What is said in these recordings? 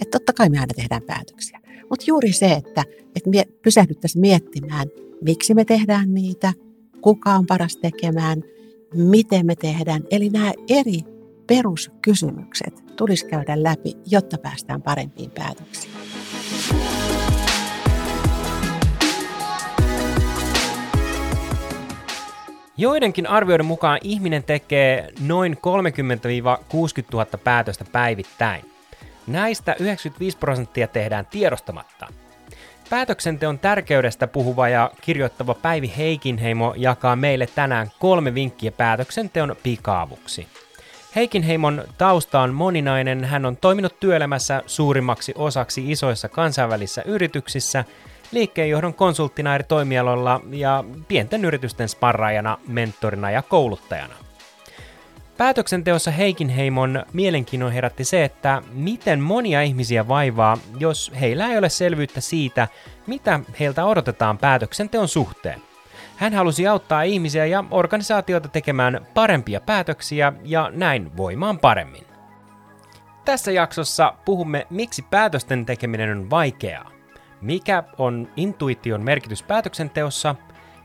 Että totta kai me aina tehdään päätöksiä. Mutta juuri se, että, että me pysähdyttäisiin miettimään, miksi me tehdään niitä, kuka on paras tekemään, miten me tehdään. Eli nämä eri peruskysymykset tulisi käydä läpi, jotta päästään parempiin päätöksiin. Joidenkin arvioiden mukaan ihminen tekee noin 30-60 000 päätöstä päivittäin. Näistä 95 prosenttia tehdään tiedostamatta. Päätöksenteon tärkeydestä puhuva ja kirjoittava Päivi Heikinheimo jakaa meille tänään kolme vinkkiä päätöksenteon pikaavuksi. Heikinheimon tausta on moninainen. Hän on toiminut työelämässä suurimmaksi osaksi isoissa kansainvälisissä yrityksissä, liikkeenjohdon konsulttina eri toimialoilla ja pienten yritysten sparraajana, mentorina ja kouluttajana. Päätöksenteossa Heikinheimon mielenkiinnon herätti se, että miten monia ihmisiä vaivaa, jos heillä ei ole selvyyttä siitä, mitä heiltä odotetaan päätöksenteon suhteen. Hän halusi auttaa ihmisiä ja organisaatioita tekemään parempia päätöksiä ja näin voimaan paremmin. Tässä jaksossa puhumme, miksi päätösten tekeminen on vaikeaa, mikä on intuition merkitys päätöksenteossa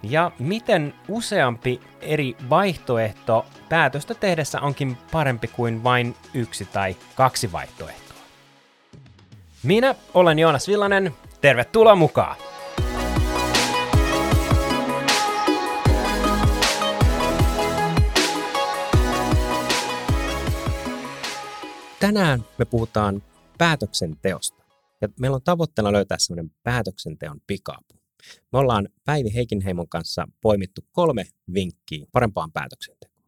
ja miten useampi eri vaihtoehto päätöstä tehdessä onkin parempi kuin vain yksi tai kaksi vaihtoehtoa. Minä olen Joonas Villanen, tervetuloa mukaan! Tänään me puhutaan päätöksenteosta. Ja meillä on tavoitteena löytää semmoinen päätöksenteon pikaapu. Me ollaan Päivi Heikinheimon kanssa poimittu kolme vinkkiä parempaan päätöksentekoon.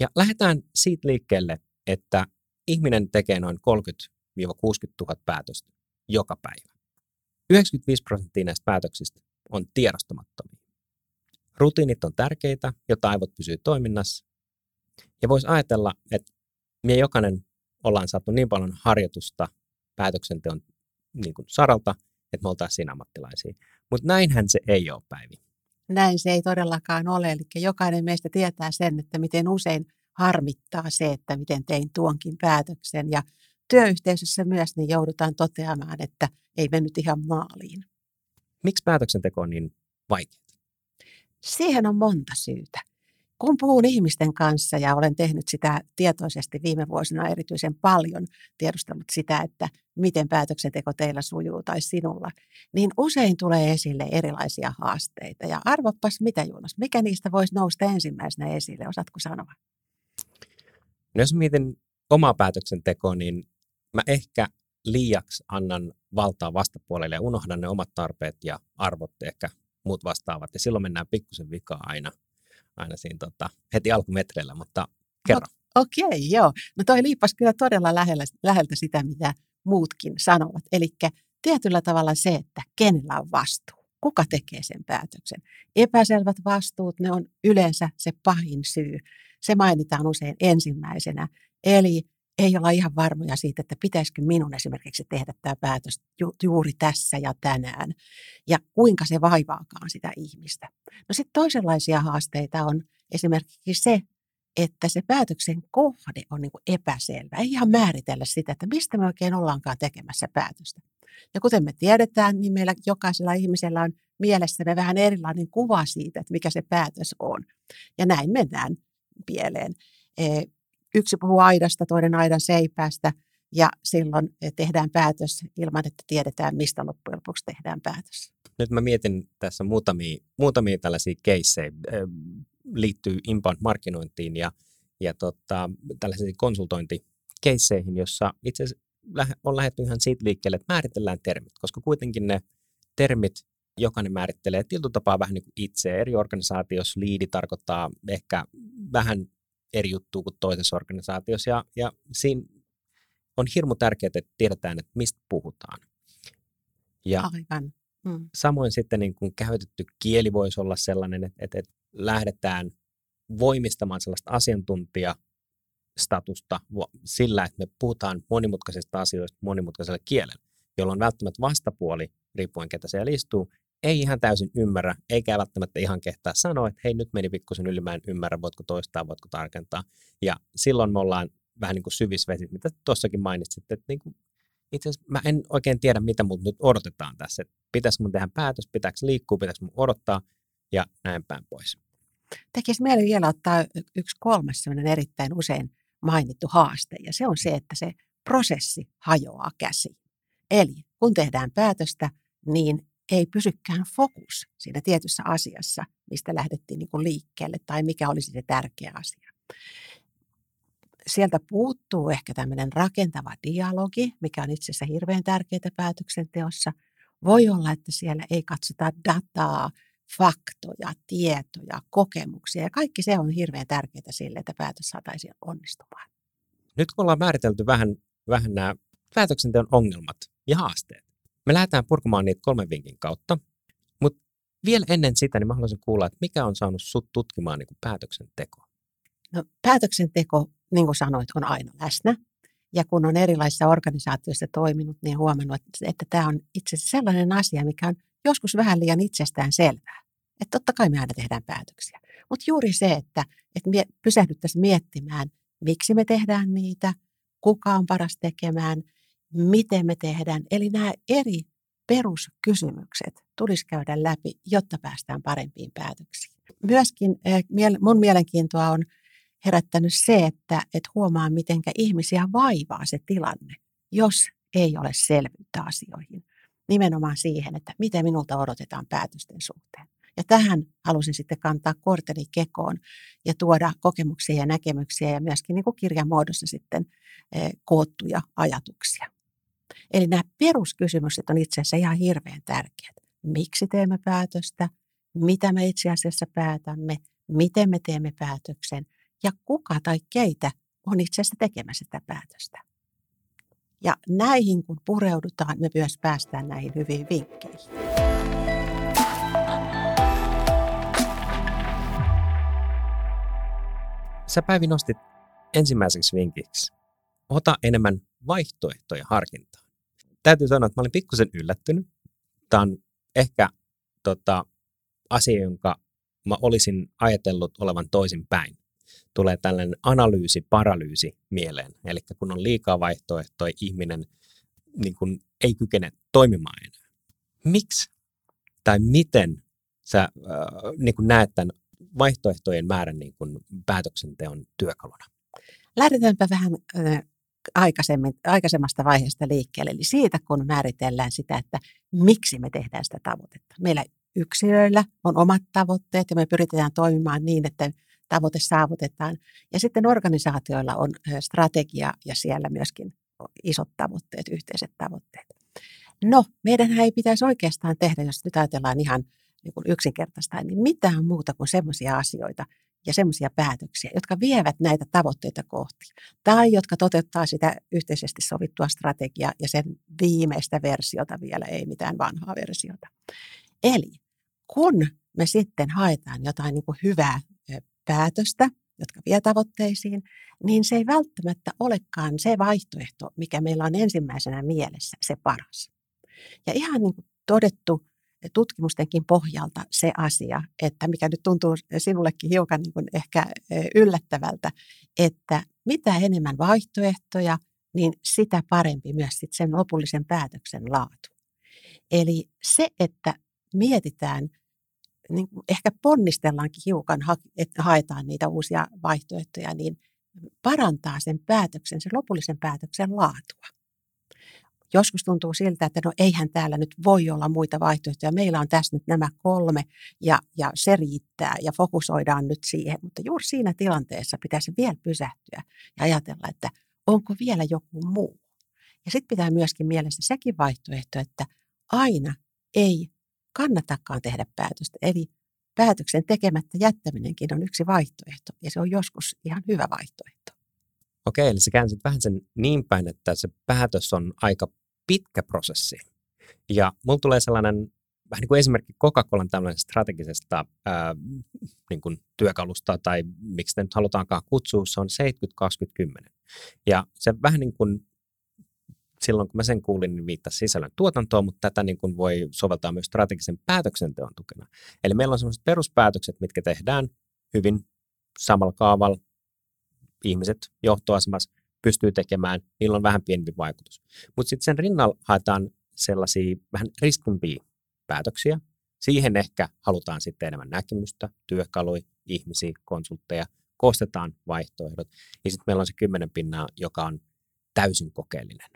Ja lähdetään siitä liikkeelle, että ihminen tekee noin 30-60 000 päätöstä joka päivä. 95 prosenttia näistä päätöksistä on tiedostamattomia. Rutiinit on tärkeitä, jotta aivot pysyy toiminnassa. Ja voisi ajatella, että me jokainen ollaan saatu niin paljon harjoitusta päätöksenteon niin kuin saralta, että me oltaisiin ammattilaisia. Mutta näinhän se ei ole, Päivi. Näin se ei todellakaan ole. Eli jokainen meistä tietää sen, että miten usein harmittaa se, että miten tein tuonkin päätöksen. Ja työyhteisössä myös niin joudutaan toteamaan, että ei mennyt ihan maaliin. Miksi päätöksenteko on niin vaikeaa? Siihen on monta syytä kun puhun ihmisten kanssa ja olen tehnyt sitä tietoisesti viime vuosina erityisen paljon, tiedustellut sitä, että miten päätöksenteko teillä sujuu tai sinulla, niin usein tulee esille erilaisia haasteita. Ja arvoppas mitä Juunas, mikä niistä voisi nousta ensimmäisenä esille, osaatko sanoa? No jos mietin omaa päätöksentekoa, niin mä ehkä liiaksi annan valtaa vastapuolelle ja unohdan ne omat tarpeet ja arvot ehkä muut vastaavat. Ja silloin mennään pikkusen vikaa aina – aina siinä tota, heti alkumetreillä, mutta kerro. Okei, okay, joo. No toi liippas kyllä todella lähellä, läheltä sitä, mitä muutkin sanovat. Eli tietyllä tavalla se, että kenellä on vastuu. Kuka tekee sen päätöksen? Epäselvät vastuut, ne on yleensä se pahin syy. Se mainitaan usein ensimmäisenä. Eli ei olla ihan varmoja siitä, että pitäisikö minun esimerkiksi tehdä tämä päätös ju- juuri tässä ja tänään, ja kuinka se vaivaakaan sitä ihmistä. No sitten toisenlaisia haasteita on esimerkiksi se, että se päätöksen kohde on niin epäselvä. Ei ihan määritellä sitä, että mistä me oikein ollaankaan tekemässä päätöstä. Ja kuten me tiedetään, niin meillä jokaisella ihmisellä on mielessämme vähän erilainen kuva siitä, että mikä se päätös on. Ja näin mennään pieleen yksi puhuu aidasta, toinen aidan seipäästä, ja silloin eh, tehdään päätös ilman, että tiedetään, mistä loppujen lopuksi tehdään päätös. Nyt mä mietin tässä muutamia, muutamia tällaisia keissejä, eh, liittyy inbound-markkinointiin ja, ja tota, tällaisiin konsultointikeisseihin, jossa itse on lähdetty ihan siitä liikkeelle, että määritellään termit, koska kuitenkin ne termit jokainen määrittelee tietyllä tapaa vähän niin kuin itse. Eri organisaatiossa liidi tarkoittaa ehkä vähän eri juttu kuin toisessa organisaatiossa. Ja, ja siinä on hirmu tärkeää, että tiedetään, että mistä puhutaan. Ja Aivan. Mm. Samoin sitten niin kuin käytetty kieli voisi olla sellainen, että, että, että lähdetään voimistamaan sellaista asiantuntijastatusta sillä, että me puhutaan monimutkaisista asioista monimutkaisella kielellä, jolloin välttämättä vastapuoli, riippuen ketä siellä istuu, ei ihan täysin ymmärrä, eikä välttämättä ihan kehtaa sanoa, että hei nyt meni pikkusen yli, mä en ymmärrä, voitko toistaa, voitko tarkentaa. Ja silloin me ollaan vähän niin kuin syvisvesit, mitä tuossakin mainitsit, että niin kuin itse asiassa mä en oikein tiedä, mitä mut nyt odotetaan tässä. Että pitäisikö mun tehdä päätös, pitääkö liikkua, pitäisikö mun odottaa ja näin päin pois. Tekisi mieli vielä ottaa yksi kolmas sellainen erittäin usein mainittu haaste, ja se on se, että se prosessi hajoaa käsiin. Eli kun tehdään päätöstä, niin ei pysykään fokus siinä tietyssä asiassa, mistä lähdettiin niin kuin liikkeelle tai mikä olisi se tärkeä asia. Sieltä puuttuu ehkä tämmöinen rakentava dialogi, mikä on itse asiassa hirveän tärkeää päätöksenteossa. Voi olla, että siellä ei katsota dataa, faktoja, tietoja, kokemuksia ja kaikki se on hirveän tärkeää sille, että päätös saataisiin onnistumaan. Nyt kun ollaan määritelty vähän, vähän nämä päätöksenteon ongelmat ja haasteet, me lähdetään purkamaan niitä kolmen vinkin kautta, mutta vielä ennen sitä niin mä haluaisin kuulla, että mikä on saanut sut tutkimaan niin päätöksentekoa? No, päätöksenteko, niin kuin sanoit, on aina läsnä. Ja kun on erilaisissa organisaatioissa toiminut, niin huomannut, että, että tämä on itse asiassa sellainen asia, mikä on joskus vähän liian itsestään selvää. Että totta kai me aina tehdään päätöksiä. Mutta juuri se, että, että me pysähdyttäisiin miettimään, miksi me tehdään niitä, kuka on paras tekemään, miten me tehdään. Eli nämä eri peruskysymykset tulisi käydä läpi, jotta päästään parempiin päätöksiin. Myöskin eh, mun mielenkiintoa on herättänyt se, että, että huomaa, miten ihmisiä vaivaa se tilanne, jos ei ole selvyyttä asioihin. Nimenomaan siihen, että miten minulta odotetaan päätösten suhteen. Ja tähän halusin sitten kantaa korteni kekoon ja tuoda kokemuksia ja näkemyksiä ja myöskin niin kuin kirjan muodossa sitten eh, koottuja ajatuksia. Eli nämä peruskysymykset on itse asiassa ihan hirveän tärkeät. Miksi teemme päätöstä? Mitä me itse asiassa päätämme? Miten me teemme päätöksen? Ja kuka tai keitä on itse asiassa tekemässä sitä päätöstä? Ja näihin kun pureudutaan, me myös päästään näihin hyviin vinkkeihin. Sä Päivi nostit ensimmäiseksi vinkiksi. Ota enemmän vaihtoehtoja harkintaan. Täytyy sanoa, että mä olin pikkusen yllättynyt. Tämä on ehkä tota, asia, jonka mä olisin ajatellut olevan toisin päin. Tulee tällainen analyysi, paralyysi mieleen. Eli kun on liikaa vaihtoehtoja, ihminen niin kun ei kykene toimimaan enää. Miksi tai miten sä äh, niin kun näet tämän vaihtoehtojen määrän niin kun päätöksenteon työkaluna? Lähdetäänpä vähän äh, aikaisemmasta vaiheesta liikkeelle, eli siitä, kun määritellään sitä, että miksi me tehdään sitä tavoitetta. Meillä yksilöillä on omat tavoitteet ja me pyritään toimimaan niin, että tavoite saavutetaan. Ja sitten organisaatioilla on strategia ja siellä myöskin isot tavoitteet, yhteiset tavoitteet. No, meidän ei pitäisi oikeastaan tehdä, jos nyt ajatellaan ihan niin yksinkertaista, niin mitään muuta kuin sellaisia asioita, ja semmoisia päätöksiä, jotka vievät näitä tavoitteita kohti, tai jotka toteuttaa sitä yhteisesti sovittua strategiaa ja sen viimeistä versiota vielä, ei mitään vanhaa versiota. Eli kun me sitten haetaan jotain niin kuin hyvää päätöstä, jotka vie tavoitteisiin, niin se ei välttämättä olekaan se vaihtoehto, mikä meillä on ensimmäisenä mielessä, se paras. Ja ihan niin kuin todettu tutkimustenkin pohjalta se asia, että mikä nyt tuntuu sinullekin hiukan niin kuin ehkä yllättävältä, että mitä enemmän vaihtoehtoja, niin sitä parempi myös sit sen lopullisen päätöksen laatu. Eli se, että mietitään, niin ehkä ponnistellaankin hiukan, että haetaan niitä uusia vaihtoehtoja, niin parantaa sen päätöksen, sen lopullisen päätöksen laatua. Joskus tuntuu siltä, että no eihän täällä nyt voi olla muita vaihtoehtoja. Meillä on tässä nyt nämä kolme ja, ja se riittää ja fokusoidaan nyt siihen. Mutta juuri siinä tilanteessa pitäisi vielä pysähtyä ja ajatella, että onko vielä joku muu. Ja sitten pitää myöskin mielessä sekin vaihtoehto, että aina ei kannatakaan tehdä päätöstä. Eli päätöksen tekemättä jättäminenkin on yksi vaihtoehto ja se on joskus ihan hyvä vaihtoehto. Okei, eli sä käänsit vähän sen niin päin, että se päätös on aika pitkä prosessi. Ja mulla tulee sellainen vähän niin kuin esimerkki Coca-Colan tämmöisestä strategisesta ää, niin kuin työkalusta, tai miksi sitä nyt halutaankaan kutsua, se on 70-20-10. Ja se vähän niin kuin silloin kun mä sen kuulin, niin viittasi sisällön tuotantoon, mutta tätä niin kuin voi soveltaa myös strategisen päätöksenteon tukena. Eli meillä on sellaiset peruspäätökset, mitkä tehdään hyvin samalla kaavalla, ihmiset johtoasemassa pystyy tekemään, niillä on vähän pienempi vaikutus. Mutta sitten sen rinnalla haetaan sellaisia vähän riskimpia päätöksiä. Siihen ehkä halutaan sitten enemmän näkemystä, työkaluja, ihmisiä, konsultteja, koostetaan vaihtoehdot. Ja sitten meillä on se kymmenen pinnaa, joka on täysin kokeellinen.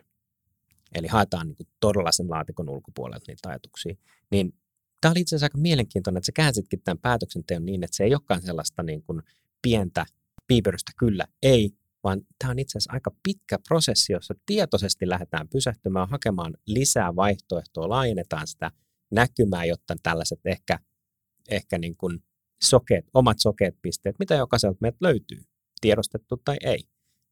Eli haetaan niin kuin todella sen laatikon ulkopuolelta niitä ajatuksia. Niin tämä oli itse asiassa aika mielenkiintoinen, että sä käänsitkin tämän päätöksenteon niin, että se ei olekaan sellaista niin kuin pientä piiperystä kyllä, ei, vaan tämä on itse asiassa aika pitkä prosessi, jossa tietoisesti lähdetään pysähtymään, hakemaan lisää vaihtoehtoa, laajennetaan sitä näkymää, jotta tällaiset ehkä, ehkä niin kuin sokeet, omat sokeet pisteet, mitä jokaiselta meiltä löytyy, tiedostettu tai ei,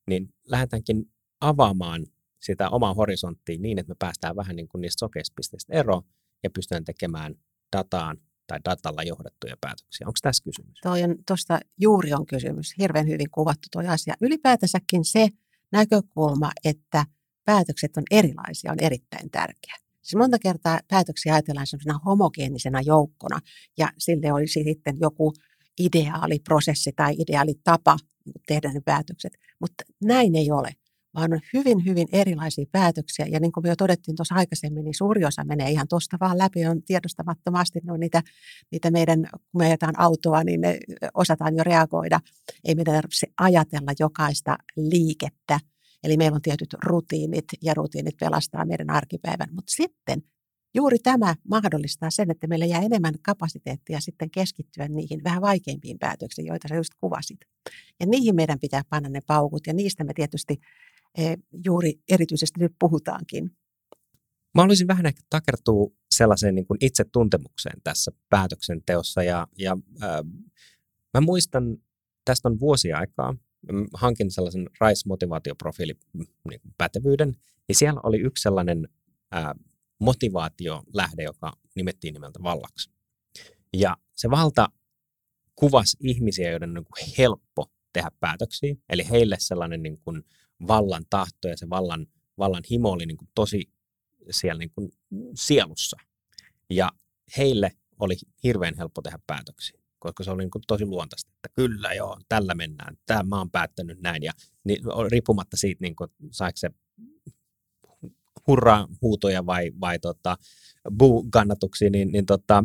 niin lähdetäänkin avaamaan sitä omaa horisonttia niin, että me päästään vähän niin kuin niistä sokeispisteistä eroon ja pystytään tekemään dataan tai datalla johdettuja päätöksiä. Onko tässä kysymys? Toi on, tuosta juuri on kysymys. Hirveän hyvin kuvattu tuo asia. Ylipäätänsäkin se näkökulma, että päätökset on erilaisia, on erittäin tärkeä. Siis monta kertaa päätöksiä ajatellaan sellaisena homogeenisena joukkona ja sille olisi sitten joku ideaali prosessi tai ideaali tapa tehdä ne päätökset. Mutta näin ei ole vaan on hyvin, hyvin erilaisia päätöksiä. Ja niin kuin me jo todettiin tuossa aikaisemmin, niin suuri osa menee ihan tuosta vaan läpi, on tiedostamattomasti no niitä, niitä meidän, kun me ajetaan autoa, niin me osataan jo reagoida. Ei meidän tarvitse ajatella jokaista liikettä. Eli meillä on tietyt rutiinit ja rutiinit pelastaa meidän arkipäivän. Mutta sitten juuri tämä mahdollistaa sen, että meillä jää enemmän kapasiteettia sitten keskittyä niihin vähän vaikeimpiin päätöksiin, joita sä just kuvasit. Ja niihin meidän pitää panna ne paukut ja niistä me tietysti juuri erityisesti nyt puhutaankin. Mä haluaisin vähän ehkä takertua sellaiseen niin kuin itsetuntemukseen tässä päätöksenteossa ja, ja äh, mä muistan, tästä on vuosia aikaa, hankin sellaisen RISE-motivaatioprofiili niin pätevyyden, ja siellä oli yksi sellainen äh, motivaatiolähde, joka nimettiin nimeltä vallaksi. Ja se valta kuvasi ihmisiä, joiden on niin kuin helppo tehdä päätöksiä, eli heille sellainen niin kuin vallan tahto ja se vallan, vallan himo oli niin kuin tosi siellä niin kuin sielussa. Ja heille oli hirveän helppo tehdä päätöksiä, koska se oli niin kuin tosi luontaista, että kyllä joo, tällä mennään, tämä mä oon päättänyt näin. Ja niin, riippumatta siitä, niin kuin, saiko se hurraa huutoja vai, vai tota, buu-kannatuksia, niin, niin tota,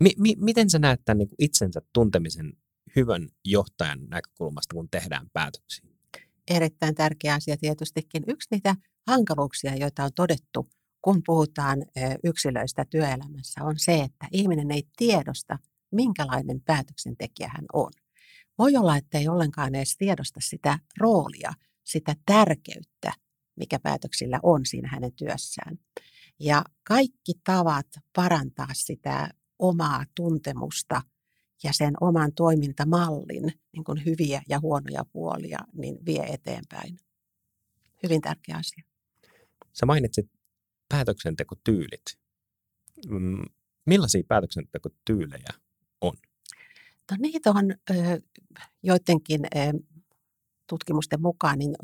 mi, mi, miten sä näet tämän niin kuin itsensä tuntemisen hyvän johtajan näkökulmasta, kun tehdään päätöksiä? erittäin tärkeä asia tietystikin. Yksi niitä hankaluuksia, joita on todettu, kun puhutaan yksilöistä työelämässä, on se, että ihminen ei tiedosta, minkälainen päätöksentekijä hän on. Voi olla, että ei ollenkaan edes tiedosta sitä roolia, sitä tärkeyttä, mikä päätöksillä on siinä hänen työssään. Ja kaikki tavat parantaa sitä omaa tuntemusta ja sen oman toimintamallin niin kuin hyviä ja huonoja puolia niin vie eteenpäin. Hyvin tärkeä asia. Sä mainitsit päätöksentekotyylit. Mm, millaisia päätöksentekotyylejä on? No niitä on joidenkin tutkimusten mukaan niin,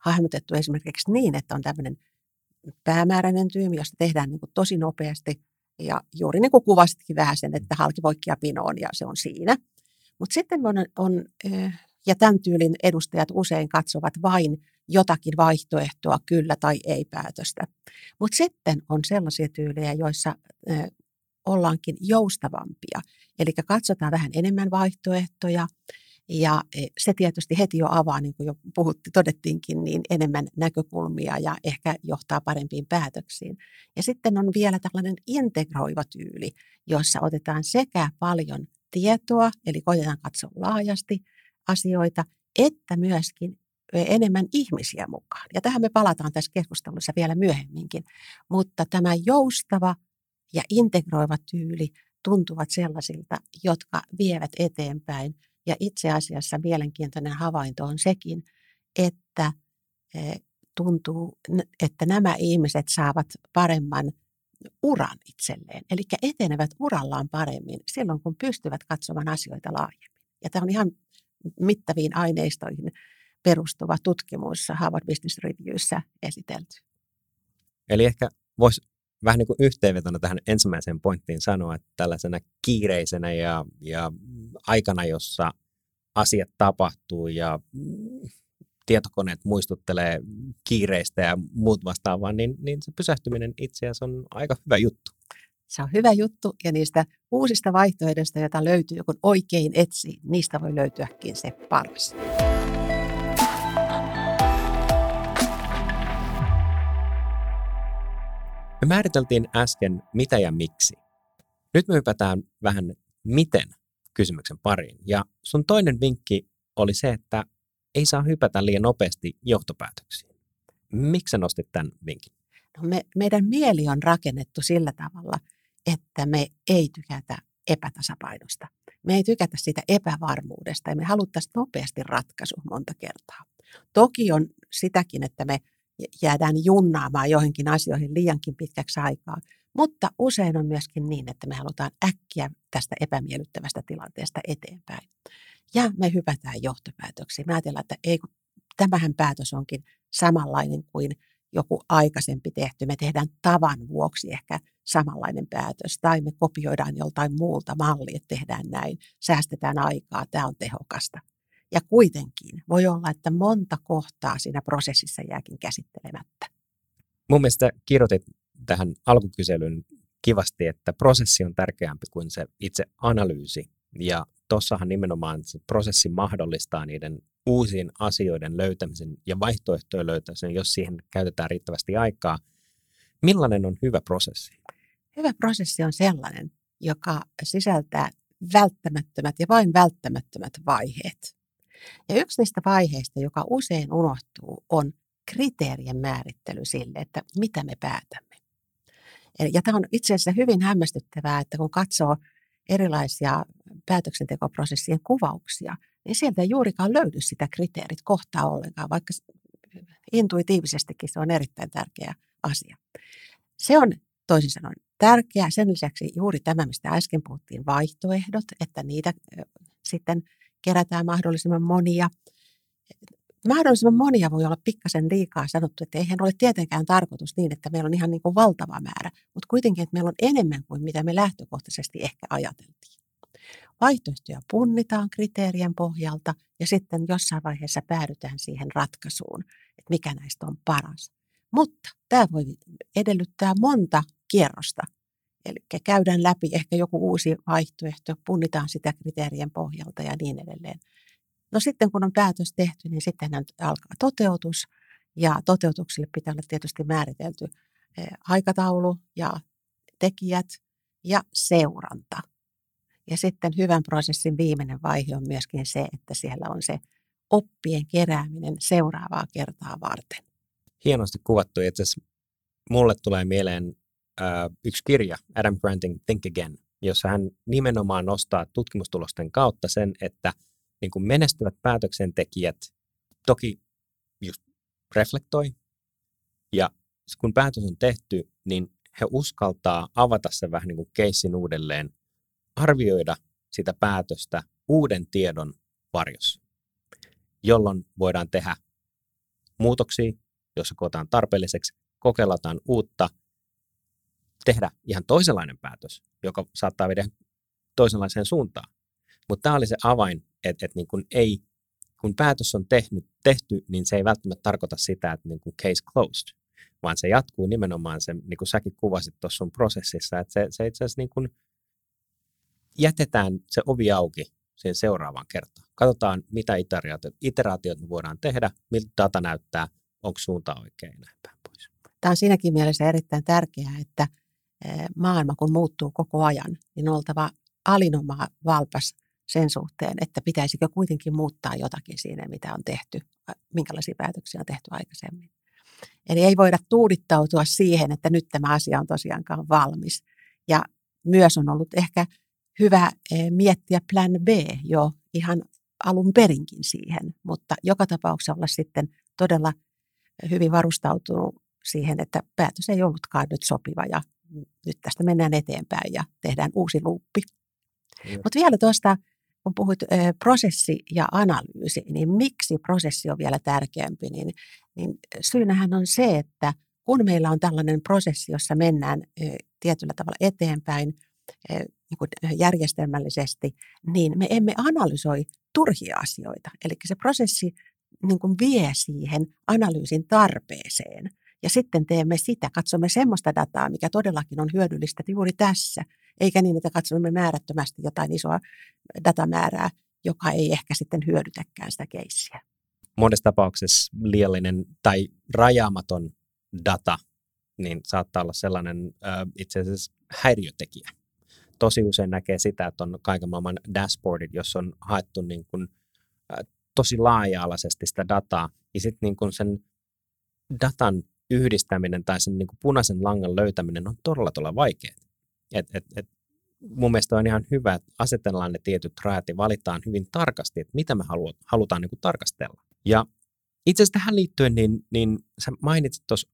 hahmotettu esimerkiksi niin, että on tämmöinen päämääräinen tyymi, josta tehdään niin tosi nopeasti ja juuri niin kuin kuvasitkin vähän sen, että halkivoikkia pinoon ja se on siinä. Mutta sitten on, on, ja tämän tyylin edustajat usein katsovat vain jotakin vaihtoehtoa, kyllä tai ei päätöstä. Mutta sitten on sellaisia tyylejä, joissa ollaankin joustavampia. Eli katsotaan vähän enemmän vaihtoehtoja ja e, se tietysti heti jo avaa, niin kuin jo puhutti, todettiinkin, niin enemmän näkökulmia ja ehkä johtaa parempiin päätöksiin. Ja sitten on vielä tällainen integroiva tyyli, jossa otetaan sekä paljon tietoa, eli koitetaan katsoa laajasti asioita, että myöskin enemmän ihmisiä mukaan. Ja tähän me palataan tässä keskustelussa vielä myöhemminkin. Mutta tämä joustava ja integroiva tyyli tuntuvat sellaisilta, jotka vievät eteenpäin ja itse asiassa mielenkiintoinen havainto on sekin, että eh, tuntuu, että nämä ihmiset saavat paremman uran itselleen, eli etenevät urallaan paremmin silloin, kun pystyvät katsomaan asioita laajemmin. Ja tämä on ihan mittaviin aineistoihin perustuva tutkimus Harvard Business Reviewssä esitelty. Eli ehkä voisi vähän niin kuin yhteenvetona tähän ensimmäiseen pointtiin sanoa, että tällaisena kiireisenä ja, ja aikana, jossa asiat tapahtuu ja tietokoneet muistuttelee kiireistä ja muut vastaavaa, niin, niin se pysähtyminen itse asiassa on aika hyvä juttu. Se on hyvä juttu ja niistä uusista vaihtoehdoista, joita löytyy, kun oikein etsii, niistä voi löytyäkin se paras. Me määriteltiin äsken mitä ja miksi. Nyt me hypätään vähän miten kysymyksen pariin. Ja sun toinen vinkki oli se, että ei saa hypätä liian nopeasti johtopäätöksiin. Miksi nostit tämän vinkin? No me, meidän mieli on rakennettu sillä tavalla, että me ei tykätä epätasapainosta. Me ei tykätä siitä epävarmuudesta ja me haluttaisiin nopeasti ratkaisu monta kertaa. Toki on sitäkin, että me jäädään junnaamaan joihinkin asioihin liiankin pitkäksi aikaa, mutta usein on myöskin niin, että me halutaan äkkiä tästä epämiellyttävästä tilanteesta eteenpäin. Ja me hypätään johtopäätöksiin. Me ajatellaan, että ei, tämähän päätös onkin samanlainen kuin joku aikaisempi tehty. Me tehdään tavan vuoksi ehkä samanlainen päätös, tai me kopioidaan joltain muulta malli, että tehdään näin, säästetään aikaa, tämä on tehokasta. Ja kuitenkin voi olla, että monta kohtaa siinä prosessissa jääkin käsittelemättä. Mun mielestä kirjoitit tähän alkukyselyn kivasti, että prosessi on tärkeämpi kuin se itse analyysi. Ja tuossahan nimenomaan se prosessi mahdollistaa niiden uusien asioiden löytämisen ja vaihtoehtojen löytämisen, jos siihen käytetään riittävästi aikaa. Millainen on hyvä prosessi? Hyvä prosessi on sellainen, joka sisältää välttämättömät ja vain välttämättömät vaiheet. Ja yksi niistä vaiheista, joka usein unohtuu, on kriteerien määrittely sille, että mitä me päätämme. Ja tämä on itse asiassa hyvin hämmästyttävää, että kun katsoo erilaisia päätöksentekoprosessien kuvauksia, niin sieltä ei juurikaan löydy sitä kriteerit kohtaa ollenkaan, vaikka intuitiivisestikin se on erittäin tärkeä asia. Se on toisin sanoen tärkeää. Sen lisäksi juuri tämä, mistä äsken puhuttiin, vaihtoehdot, että niitä sitten kerätään mahdollisimman monia. Mahdollisimman monia voi olla pikkasen liikaa sanottu, että eihän ole tietenkään tarkoitus niin, että meillä on ihan niin kuin valtava määrä, mutta kuitenkin, että meillä on enemmän kuin mitä me lähtökohtaisesti ehkä ajateltiin. Vaihtoehtoja punnitaan kriteerien pohjalta ja sitten jossain vaiheessa päädytään siihen ratkaisuun, että mikä näistä on paras. Mutta tämä voi edellyttää monta kierrosta. Eli käydään läpi ehkä joku uusi vaihtoehto, punnitaan sitä kriteerien pohjalta ja niin edelleen. No sitten kun on päätös tehty, niin sitten alkaa toteutus. Ja toteutuksille pitää olla tietysti määritelty eh, aikataulu ja tekijät ja seuranta. Ja sitten hyvän prosessin viimeinen vaihe on myöskin se, että siellä on se oppien kerääminen seuraavaa kertaa varten. Hienosti kuvattu. Itse mulle tulee mieleen äh, yksi kirja, Adam Granting Think Again, jossa hän nimenomaan nostaa tutkimustulosten kautta sen, että niin kuin menestyvät päätöksentekijät toki just reflektoi, ja kun päätös on tehty, niin he uskaltaa avata sen vähän niin kuin keissin uudelleen, arvioida sitä päätöstä uuden tiedon varjossa, jolloin voidaan tehdä muutoksia, jos koetaan tarpeelliseksi, kokeilataan uutta – tehdä ihan toisenlainen päätös, joka saattaa viedä toisenlaiseen suuntaan. Mutta tämä oli se avain, että, että niin kun ei, kun päätös on tehnyt, tehty, niin se ei välttämättä tarkoita sitä, että niin case closed, vaan se jatkuu nimenomaan se, niin kuin säkin kuvasit tuossa sun prosessissa, että se, se itse asiassa niin kun jätetään se ovi auki siihen seuraavaan kertaan. Katsotaan, mitä iteraatiot, iteraatiot me voidaan tehdä, miltä data näyttää, onko suunta oikein näin päin pois. Tämä on siinäkin mielessä erittäin tärkeää, että maailma kun muuttuu koko ajan, niin on oltava alinomaa valpas sen suhteen, että pitäisikö kuitenkin muuttaa jotakin siinä, mitä on tehty, minkälaisia päätöksiä on tehty aikaisemmin. Eli ei voida tuudittautua siihen, että nyt tämä asia on tosiaankaan valmis. Ja myös on ollut ehkä hyvä miettiä plan B jo ihan alun perinkin siihen, mutta joka tapauksessa olla sitten todella hyvin varustautunut siihen, että päätös ei ollutkaan nyt sopiva ja nyt tästä mennään eteenpäin ja tehdään uusi luuppi. Mutta vielä tuosta, kun puhuit ö, prosessi ja analyysi, niin miksi prosessi on vielä tärkeämpi, niin, niin syynähän on se, että kun meillä on tällainen prosessi, jossa mennään ö, tietyllä tavalla eteenpäin ö, niin kuin järjestelmällisesti, niin me emme analysoi turhia asioita. Eli se prosessi niin kuin vie siihen analyysin tarpeeseen. Ja sitten teemme sitä, katsomme semmoista dataa, mikä todellakin on hyödyllistä juuri tässä, eikä niin, että katsomme määrättömästi jotain isoa datamäärää, joka ei ehkä sitten hyödytäkään sitä keissiä. Monessa tapauksessa liiallinen tai rajaamaton data niin saattaa olla sellainen äh, itse asiassa häiriötekijä. Tosi usein näkee sitä, että on kaiken maailman dashboardit, jos on haettu niin kuin, äh, tosi laaja-alaisesti sitä dataa, ja sitten niin sen datan yhdistäminen tai sen niin kuin punaisen langan löytäminen on todella todella vaikeaa. Et, et, et, mun mielestä on ihan hyvä, että asetellaan ne tietyt rajat ja valitaan hyvin tarkasti, että mitä me halu, halutaan niin kuin tarkastella. Ja itse asiassa tähän liittyen, niin, niin sä mainitsit tuossa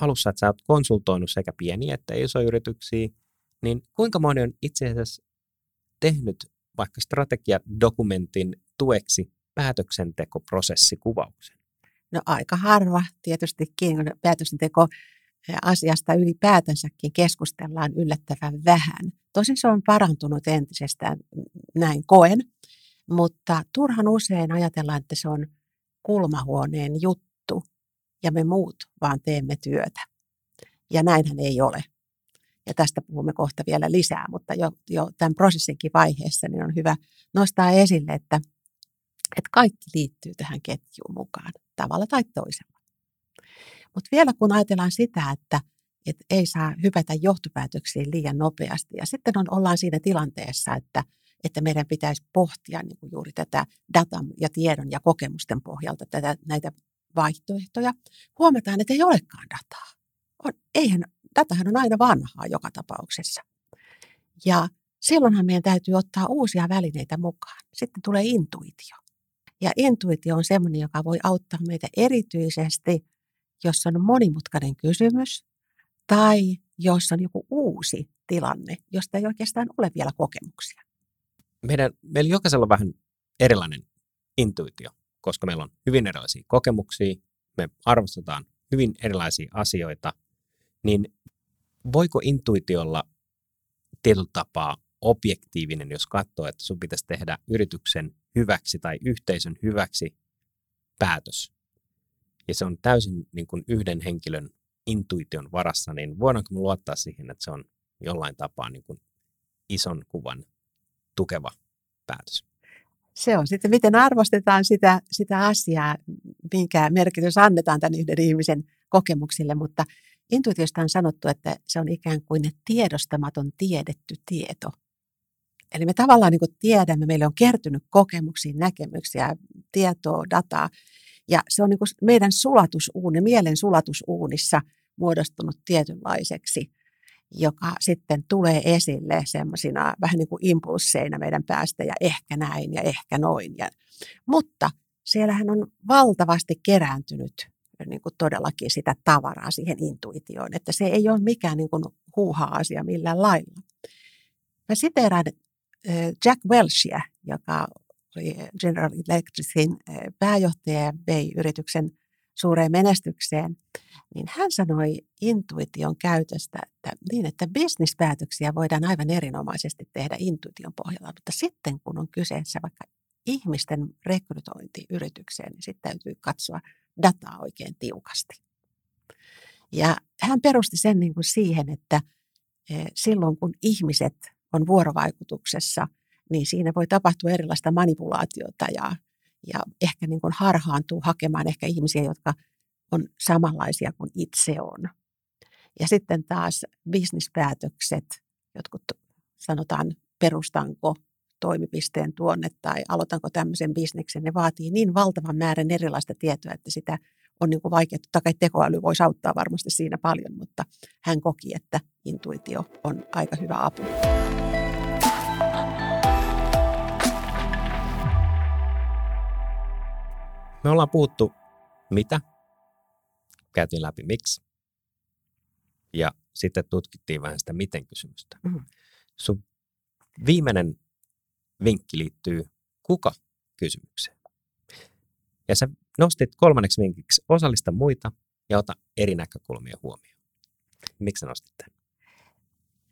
alussa, että sä oot konsultoinut sekä pieniä että isoja yrityksiä, niin kuinka moni on itse asiassa tehnyt vaikka strategiadokumentin tueksi päätöksentekoprosessikuvauksen? No aika harva tietystikin, kun päätöksenteko asiasta ylipäätänsäkin keskustellaan yllättävän vähän. Tosin se on parantunut entisestään, näin koen, mutta turhan usein ajatellaan, että se on kulmahuoneen juttu ja me muut vaan teemme työtä. Ja näinhän ei ole. Ja tästä puhumme kohta vielä lisää, mutta jo, jo tämän prosessinkin vaiheessa niin on hyvä nostaa esille, että, että kaikki liittyy tähän ketjuun mukaan tavalla tai toisella. Mutta vielä kun ajatellaan sitä, että, että ei saa hypätä johtopäätöksiin liian nopeasti ja sitten on, ollaan siinä tilanteessa, että, että meidän pitäisi pohtia niin kuin juuri tätä datan ja tiedon ja kokemusten pohjalta tätä, näitä vaihtoehtoja, huomataan, että ei olekaan dataa. On, eihän, datahan on aina vanhaa joka tapauksessa. Ja silloinhan meidän täytyy ottaa uusia välineitä mukaan. Sitten tulee intuitio. Ja intuitio on sellainen, joka voi auttaa meitä erityisesti, jos on monimutkainen kysymys tai jos on joku uusi tilanne, josta ei oikeastaan ole vielä kokemuksia. Meidän, meillä jokaisella on vähän erilainen intuitio koska meillä on hyvin erilaisia kokemuksia, me arvostetaan hyvin erilaisia asioita, niin voiko intuitiolla tietyllä tapaa objektiivinen, jos katsoo, että sun pitäisi tehdä yrityksen hyväksi tai yhteisön hyväksi päätös, ja se on täysin niin kuin yhden henkilön intuition varassa, niin voidaanko me luottaa siihen, että se on jollain tapaa niin kuin ison kuvan tukeva päätös? se on sitten, miten arvostetaan sitä, sitä asiaa, minkä merkitys annetaan tämän yhden ihmisen kokemuksille, mutta intuitiosta on sanottu, että se on ikään kuin tiedostamaton tiedetty tieto. Eli me tavallaan niin kuin tiedämme, meille on kertynyt kokemuksia, näkemyksiä, tietoa, dataa, ja se on niin kuin meidän sulatusuuni, mielen sulatusuunissa muodostunut tietynlaiseksi joka sitten tulee esille semmoisina vähän niin kuin impulsseina meidän päästä ja ehkä näin ja ehkä noin. Ja, mutta siellähän on valtavasti kerääntynyt niin kuin todellakin sitä tavaraa siihen intuitioon, että se ei ole mikään niin kuin huuha-asia millään lailla. Mä siteeraan Jack Welchia, joka oli General Electricin pääjohtaja ja vei yrityksen suureen menestykseen, niin hän sanoi intuition käytöstä, että niin, että bisnispäätöksiä voidaan aivan erinomaisesti tehdä intuition pohjalla, mutta sitten kun on kyseessä vaikka ihmisten rekrytointi yritykseen, niin sitten täytyy katsoa dataa oikein tiukasti. Ja hän perusti sen niin kuin siihen, että e, silloin kun ihmiset on vuorovaikutuksessa, niin siinä voi tapahtua erilaista manipulaatiota ja ja ehkä niin kuin harhaantuu hakemaan ehkä ihmisiä, jotka on samanlaisia kuin itse on. Ja sitten taas bisnispäätökset, jotkut sanotaan perustanko toimipisteen tuonne tai aloitanko tämmöisen bisneksen, ne vaatii niin valtavan määrän erilaista tietoa, että sitä on niin kuin vaikea, totta kai tekoäly voisi auttaa varmasti siinä paljon, mutta hän koki, että intuitio on aika hyvä apu. Me ollaan puhuttu mitä, käytiin läpi miksi, ja sitten tutkittiin vähän sitä miten kysymystä. Mm. Sun viimeinen vinkki liittyy kuka kysymykseen. Ja sä nostit kolmanneksi vinkiksi osallista muita ja ota eri näkökulmia huomioon. Miksi nostit tämän?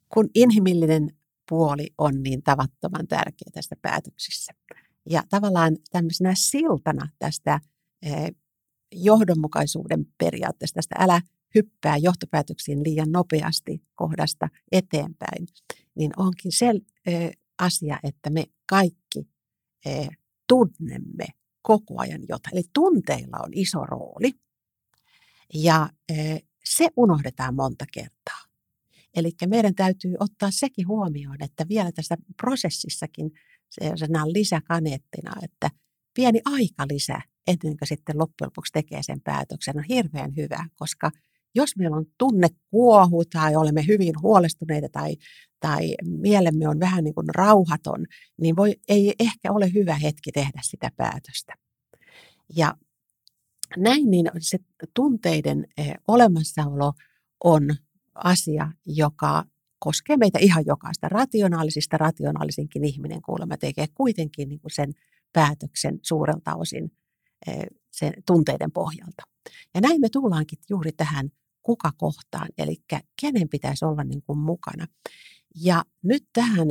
Kun inhimillinen puoli on niin tavattoman tärkeä tästä päätöksissä, ja tavallaan tämmöisenä siltana tästä johdonmukaisuuden periaatteesta, tästä älä hyppää johtopäätöksiin liian nopeasti kohdasta eteenpäin, niin onkin se asia, että me kaikki tunnemme koko ajan jotain. Eli tunteilla on iso rooli ja se unohdetaan monta kertaa. Eli meidän täytyy ottaa sekin huomioon, että vielä tässä prosessissakin on lisäkaneettina, että pieni aika lisä ennen kuin sitten loppujen lopuksi tekee sen päätöksen on hirveän hyvä, koska jos meillä on tunne kuohu tai olemme hyvin huolestuneita tai, tai mielemme on vähän niin kuin rauhaton, niin voi, ei ehkä ole hyvä hetki tehdä sitä päätöstä. Ja näin niin se tunteiden eh, olemassaolo on asia, joka koskee meitä ihan jokaista. Rationaalisista rationaalisinkin ihminen kuulemma tekee kuitenkin niin kuin sen päätöksen suurelta osin eh, sen tunteiden pohjalta. Ja näin me tullaankin juuri tähän kuka kohtaan, eli kenen pitäisi olla niin kuin mukana. Ja nyt tähän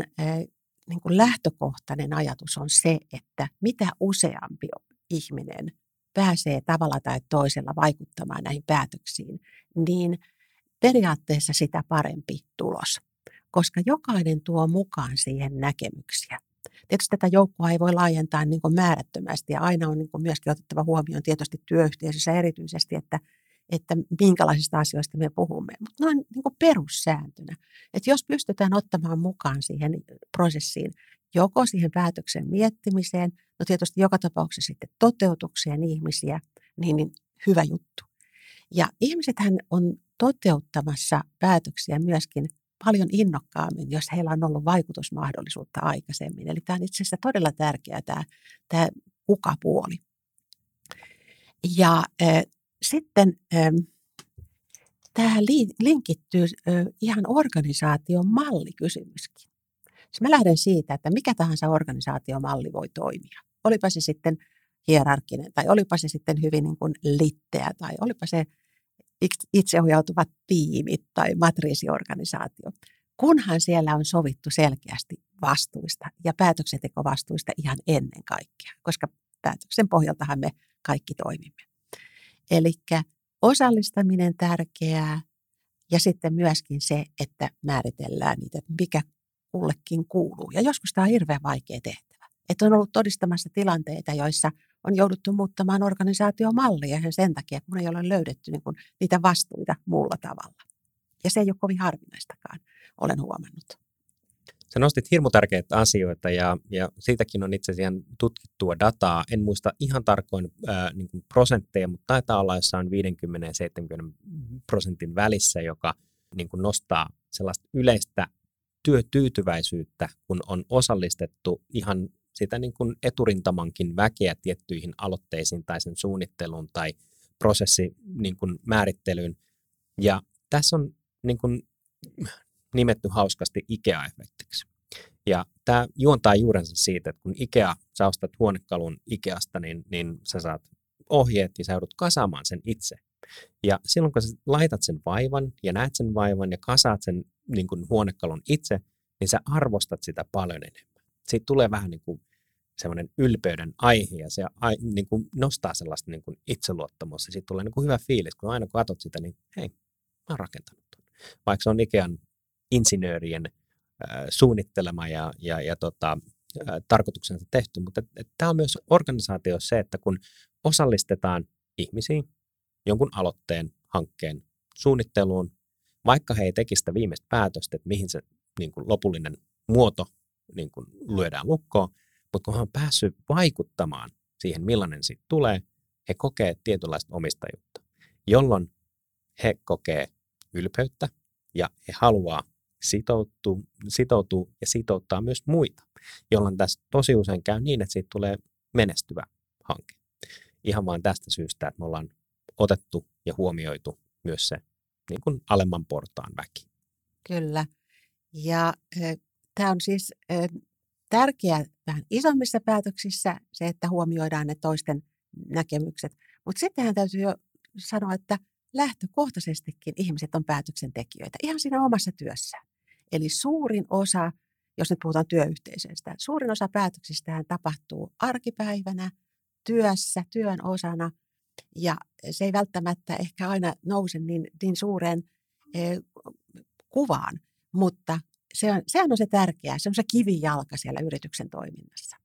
niin kuin lähtökohtainen ajatus on se, että mitä useampi ihminen pääsee tavalla tai toisella vaikuttamaan näihin päätöksiin, niin periaatteessa sitä parempi tulos, koska jokainen tuo mukaan siihen näkemyksiä. Tietysti tätä joukkoa ei voi laajentaa niin määrättömästi ja aina on niin myöskin otettava huomioon tietysti työyhteisössä erityisesti, että, että minkälaisista asioista me puhumme. Mutta noin niin kuin perussääntönä, että jos pystytään ottamaan mukaan siihen prosessiin joko siihen päätöksen miettimiseen, no tietysti joka tapauksessa sitten toteutukseen ihmisiä, niin, niin hyvä juttu. Ja ihmisethän on toteuttamassa päätöksiä myöskin paljon innokkaammin, jos heillä on ollut vaikutusmahdollisuutta aikaisemmin. Eli tämä on itse asiassa todella tärkeää tämä, tämä kuka-puoli. Ja äh, sitten äh, tähän linkittyy ihan organisaation mallikysymyskin. Siis mä lähden siitä, että mikä tahansa organisaatiomalli voi toimia. Olipa se sitten hierarkkinen tai olipa se sitten hyvin niin kuin litteä tai olipa se itseohjautuvat tiimit tai matriisiorganisaatio, kunhan siellä on sovittu selkeästi vastuista ja päätöksentekovastuista ihan ennen kaikkea, koska päätöksen pohjaltahan me kaikki toimimme. Eli osallistaminen tärkeää ja sitten myöskin se, että määritellään niitä, että mikä kullekin kuuluu. Ja joskus tämä on hirveän vaikea tehtävä. Että on ollut todistamassa tilanteita, joissa on jouduttu muuttamaan organisaatiomallia sen takia, kun ei ole löydetty niin kuin niitä vastuita muulla tavalla. Ja se ei ole kovin harvinaistakaan, olen huomannut. Sä nostit hirmu tärkeitä asioita ja, ja siitäkin on itse asiassa tutkittua dataa. En muista ihan tarkoin ää, niin kuin prosentteja, mutta taitaa olla jossain 50 ja 70 prosentin välissä, joka niin kuin nostaa sellaista yleistä työtyytyväisyyttä, kun on osallistettu ihan sitä niin kuin eturintamankin väkeä tiettyihin aloitteisiin tai sen suunnitteluun tai prosessi niin määrittelyyn. Ja tässä on niin kuin nimetty hauskasti IKEA-efektiksi. Ja tämä juontaa juurensa siitä, että kun IKEA, sä ostat huonekalun IKEAsta, niin, niin sä saat ohjeet ja sä joudut kasaamaan sen itse. Ja silloin kun sä laitat sen vaivan ja näet sen vaivan ja kasaat sen niin kuin huonekalun itse, niin sä arvostat sitä paljon enemmän. Siitä tulee vähän niin kuin semmoinen ylpeyden aihe ja se ai, niin kuin nostaa sellaista niin kuin itseluottamusta. Siitä tulee niin kuin hyvä fiilis, kun aina katsot sitä, niin hei, mä oon rakentanut. Vaikka se on Ikean insinöörien suunnittelema ja, ja, ja tota, tarkoituksensa tehty, mutta tämä on myös organisaatio se, että kun osallistetaan ihmisiä jonkun aloitteen, hankkeen suunnitteluun, vaikka he ei tekisi sitä viimeistä päätöstä, että mihin se niin kuin lopullinen muoto niin kuin lyödään lukkoon, mutta kun he on päässyt vaikuttamaan siihen, millainen siitä tulee, he kokee tietynlaista omistajuutta, jolloin he kokee ylpeyttä ja he haluaa sitoutua, sitoutua ja sitouttaa myös muita, jolloin tässä tosi usein käy niin, että siitä tulee menestyvä hanke. Ihan vain tästä syystä, että me ollaan otettu ja huomioitu myös se niin kuin alemman portaan väki. Kyllä. Ja äh, tämä on siis äh, tärkeää vähän isommissa päätöksissä se, että huomioidaan ne toisten näkemykset. Mutta sittenhän täytyy jo sanoa, että lähtökohtaisestikin ihmiset on päätöksentekijöitä ihan siinä omassa työssään. Eli suurin osa, jos nyt puhutaan työyhteisöistä, suurin osa päätöksistä tapahtuu arkipäivänä työssä, työn osana ja se ei välttämättä ehkä aina nouse niin, niin suureen eh, kuvaan, mutta se on, sehän on se tärkeää, se on se kivijalka siellä yrityksen toiminnassa.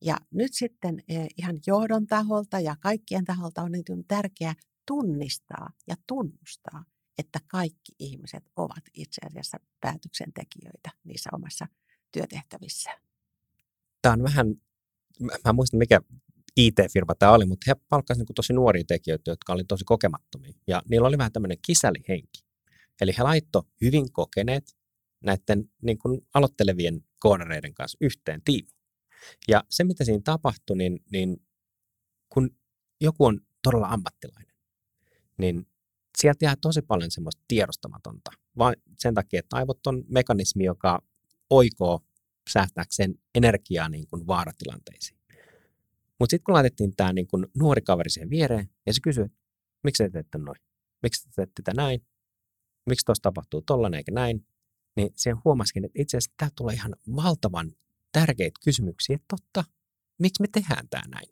Ja nyt sitten eh, ihan johdon taholta ja kaikkien taholta on niin tärkeää tunnistaa ja tunnustaa, että kaikki ihmiset ovat itse asiassa päätöksentekijöitä niissä omassa työtehtävissä. Tämä on vähän, mä muistan mikä IT-firma tämä oli, mutta he palkkasivat niin tosi nuoria tekijöitä, jotka oli tosi kokemattomia. Ja niillä oli vähän tämmöinen kisälihenki. Eli he laitto hyvin kokeneet näiden niin kuin aloittelevien koodareiden kanssa yhteen tiimiin. Ja se, mitä siinä tapahtui, niin, niin kun joku on todella ammattilainen, niin sieltä jää tosi paljon semmoista tiedostamatonta, vaan sen takia, että aivot on mekanismi, joka oikoo säästääkseen energiaa niin kuin vaaratilanteisiin. Mutta sitten kun laitettiin tämä niin kuin nuori kaveri siihen viereen, ja se kysyi, että miksi te teette noin? Miksi te teette tätä näin? Miksi tuossa tapahtuu tollainen eikä näin? Niin siihen huomasikin, että itse asiassa tämä tulee ihan valtavan tärkeitä kysymyksiä, että totta, miksi me tehdään tämä näin?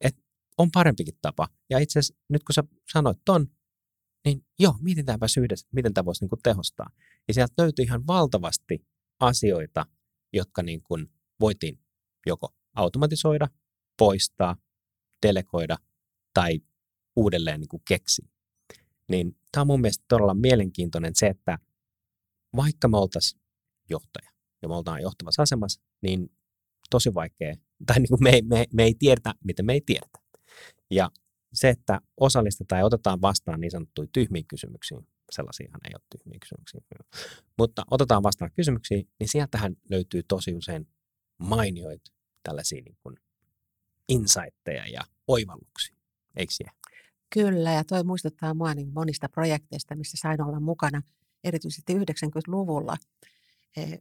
Et on parempikin tapa. Ja itse asiassa nyt kun sä sanoit ton, niin joo, mietitäänpä yhdessä, miten tämä voisi niin tehostaa. Ja sieltä löytyi ihan valtavasti asioita, jotka niin kuin voitiin joko automatisoida, poistaa, delegoida tai uudelleen niin kuin keksiä. Niin tämä on mun mielestä todella mielenkiintoinen se, että vaikka me oltaisiin johtaja ja me oltaan johtavassa asemassa, niin tosi vaikea, tai niin kuin me, me, me ei tiedetä, miten me ei tiedetä. Ja se, että osallistetaan ja otetaan vastaan niin sanottuja tyhmiä kysymyksiä, sellaisiahan ei ole tyhmiä kysymyksiä, mutta otetaan vastaan kysymyksiä, niin sieltähän löytyy tosi usein mainioita tällaisia niin kuin insightteja ja oivalluksia, eikö siellä? Kyllä, ja toi muistuttaa mua niin monista projekteista, missä sain olla mukana, erityisesti 90-luvulla. E,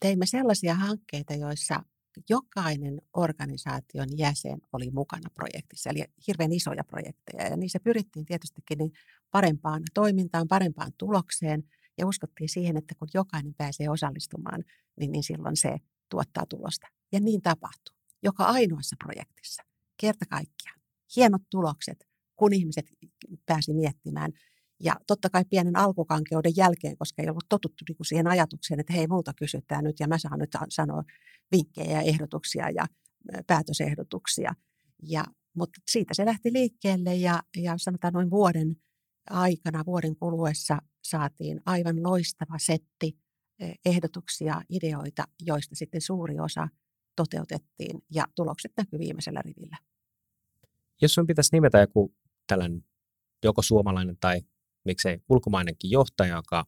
teimme sellaisia hankkeita, joissa jokainen organisaation jäsen oli mukana projektissa, eli hirveän isoja projekteja. Ja niissä pyrittiin tietystikin niin parempaan toimintaan, parempaan tulokseen, ja uskottiin siihen, että kun jokainen pääsee osallistumaan, niin, niin silloin se tuottaa tulosta. Ja niin tapahtui. Joka ainoassa projektissa. Kerta kaikkiaan. Hienot tulokset, kun ihmiset pääsi miettimään. Ja totta kai pienen alkukankeuden jälkeen, koska ei ollut totuttu niin siihen ajatukseen, että hei, multa kysytään nyt ja mä saan nyt sanoa vinkkejä ja ehdotuksia ja päätösehdotuksia. Ja, mutta siitä se lähti liikkeelle ja, ja sanotaan noin vuoden aikana, vuoden kuluessa saatiin aivan loistava setti ehdotuksia, ideoita, joista sitten suuri osa toteutettiin ja tulokset näkyy viimeisellä rivillä. Jos sun pitäisi nimetä joku tällainen joko suomalainen tai miksei ulkomainenkin johtaja, joka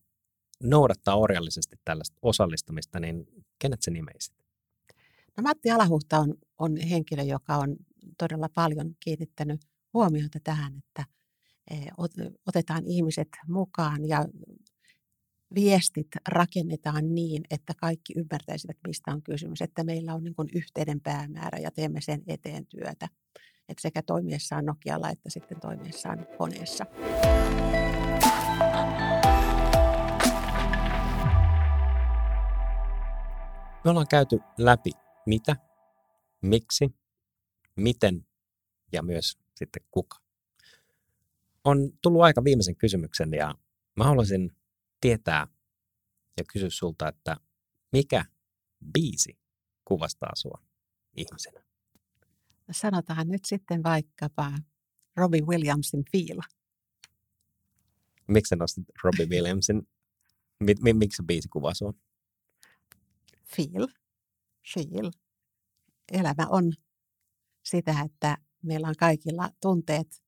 noudattaa orjallisesti tällaista osallistamista, niin kenet se nimeisit? No Matti Alahuhta on, on henkilö, joka on todella paljon kiinnittänyt huomiota tähän, että e, otetaan ihmiset mukaan ja viestit rakennetaan niin, että kaikki ymmärtäisivät, mistä on kysymys, että meillä on niin kuin yhteinen päämäärä ja teemme sen eteen työtä. Että sekä toimiessaan Nokialla että sitten toimiessaan koneessa. Me ollaan käyty läpi mitä, miksi, miten ja myös sitten kuka. On tullut aika viimeisen kysymyksen ja mä haluaisin tietää ja kysyä sulta, että mikä biisi kuvastaa sua ihmisenä? Sanotaan nyt sitten vaikkapa Robbie Williamsin Feel. Miksi nostit Robbie Williamsin? Miksi se biisi kuvaa sua? Feel. Feel. Elämä on sitä, että meillä on kaikilla tunteet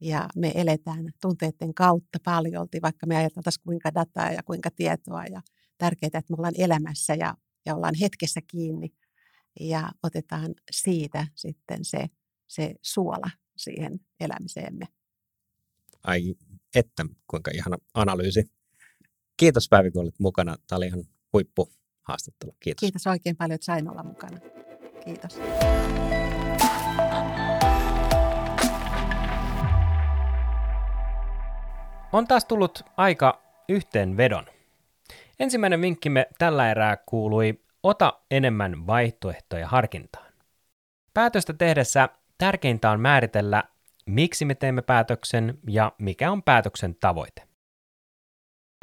ja me eletään tunteiden kautta paljolti, vaikka me ajateltaisiin kuinka dataa ja kuinka tietoa ja tärkeää, että me ollaan elämässä ja, ja ollaan hetkessä kiinni ja otetaan siitä sitten se, se suola siihen elämiseemme. Ai että, kuinka ihana analyysi. Kiitos Päivi, kun olit mukana. Tämä oli ihan huippu haastattelu. Kiitos. Kiitos oikein paljon, että sain olla mukana. Kiitos. On taas tullut aika yhteenvedon. Ensimmäinen vinkkimme tällä erää kuului ota enemmän vaihtoehtoja harkintaan. Päätöstä tehdessä tärkeintä on määritellä, miksi me teemme päätöksen ja mikä on päätöksen tavoite.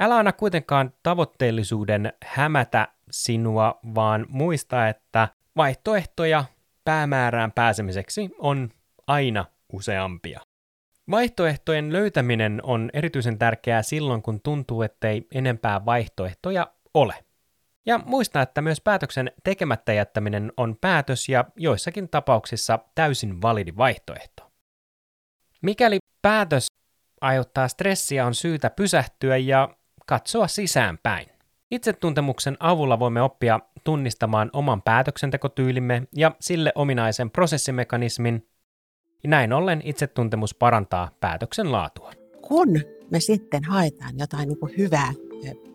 Älä anna kuitenkaan tavoitteellisuuden hämätä sinua, vaan muista, että vaihtoehtoja päämäärään pääsemiseksi on aina useampia. Vaihtoehtojen löytäminen on erityisen tärkeää silloin, kun tuntuu, ettei enempää vaihtoehtoja ole. Ja muista, että myös päätöksen tekemättä jättäminen on päätös ja joissakin tapauksissa täysin validi vaihtoehto. Mikäli päätös aiheuttaa stressiä, on syytä pysähtyä ja katsoa sisäänpäin. Itsetuntemuksen avulla voimme oppia tunnistamaan oman päätöksentekotyylimme ja sille ominaisen prosessimekanismin, ja näin ollen itsetuntemus parantaa päätöksen laatua. Kun me sitten haetaan jotain niin kuin hyvää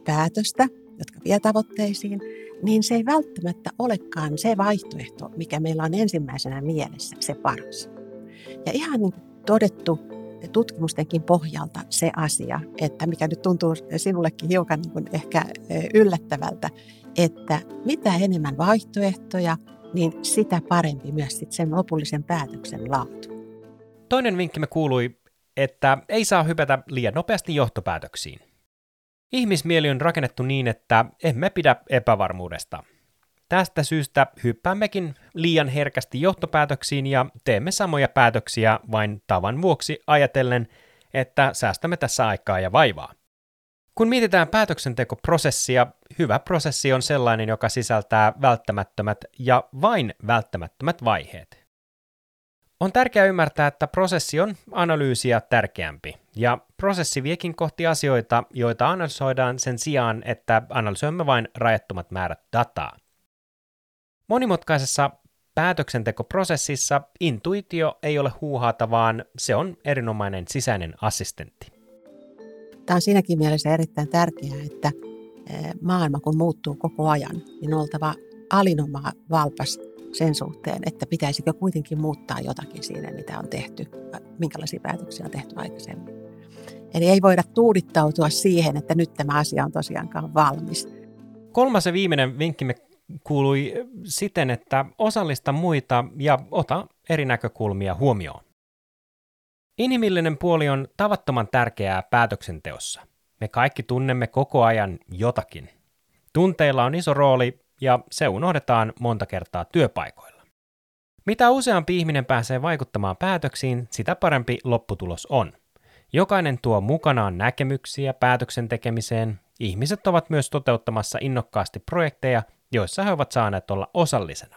päätöstä, jotka vie tavoitteisiin, niin se ei välttämättä olekaan se vaihtoehto, mikä meillä on ensimmäisenä mielessä, se paras. Ja ihan niin todettu tutkimustenkin pohjalta se asia, että mikä nyt tuntuu sinullekin hiukan niin ehkä yllättävältä, että mitä enemmän vaihtoehtoja, niin sitä parempi myös sit sen lopullisen päätöksen laatu. Toinen vinkki me kuului, että ei saa hypätä liian nopeasti johtopäätöksiin. Ihmismieli on rakennettu niin, että emme pidä epävarmuudesta. Tästä syystä hyppäämmekin liian herkästi johtopäätöksiin ja teemme samoja päätöksiä vain tavan vuoksi ajatellen, että säästämme tässä aikaa ja vaivaa. Kun mietitään päätöksentekoprosessia, hyvä prosessi on sellainen, joka sisältää välttämättömät ja vain välttämättömät vaiheet. On tärkeää ymmärtää, että prosessi on analyysiä tärkeämpi, ja prosessi viekin kohti asioita, joita analysoidaan sen sijaan, että analysoimme vain rajattomat määrät dataa. Monimutkaisessa päätöksentekoprosessissa intuitio ei ole huuhaata, vaan se on erinomainen sisäinen assistentti. Tämä on siinäkin mielessä erittäin tärkeää, että maailma kun muuttuu koko ajan, niin on oltava alinomaa valpas sen suhteen, että pitäisikö kuitenkin muuttaa jotakin siinä, mitä on tehty, minkälaisia päätöksiä on tehty aikaisemmin. Eli ei voida tuudittautua siihen, että nyt tämä asia on tosiaankaan valmis. Kolmas ja viimeinen vinkkimme kuului siten, että osallista muita ja ota eri näkökulmia huomioon. Inhimillinen puoli on tavattoman tärkeää päätöksenteossa. Me kaikki tunnemme koko ajan jotakin. Tunteilla on iso rooli ja se unohdetaan monta kertaa työpaikoilla. Mitä useampi ihminen pääsee vaikuttamaan päätöksiin, sitä parempi lopputulos on. Jokainen tuo mukanaan näkemyksiä päätöksen tekemiseen. Ihmiset ovat myös toteuttamassa innokkaasti projekteja, joissa he ovat saaneet olla osallisena.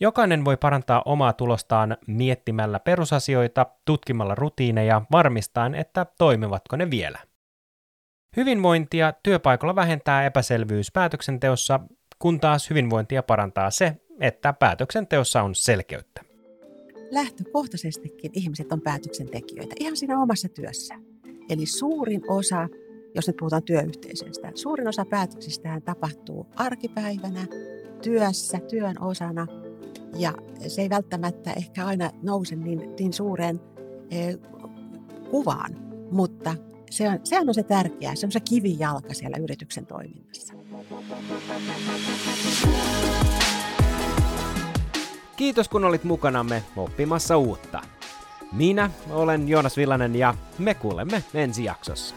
Jokainen voi parantaa omaa tulostaan miettimällä perusasioita, tutkimalla rutiineja, varmistaen, että toimivatko ne vielä. Hyvinvointia työpaikalla vähentää epäselvyys päätöksenteossa kun taas hyvinvointia parantaa se, että päätöksenteossa on selkeyttä. Lähtökohtaisestikin ihmiset on päätöksentekijöitä ihan siinä omassa työssä. Eli suurin osa, jos nyt puhutaan työyhteisöstä, suurin osa päätöksistä tapahtuu arkipäivänä, työssä, työn osana. Ja se ei välttämättä ehkä aina nouse niin, niin suureen eh, kuvaan, mutta se on, sehän on se tärkeää, se on se kivijalka siellä yrityksen toiminnassa. Kiitos kun olit mukanamme oppimassa uutta. Minä olen Joonas Villanen ja me kuulemme ensi jaksossa.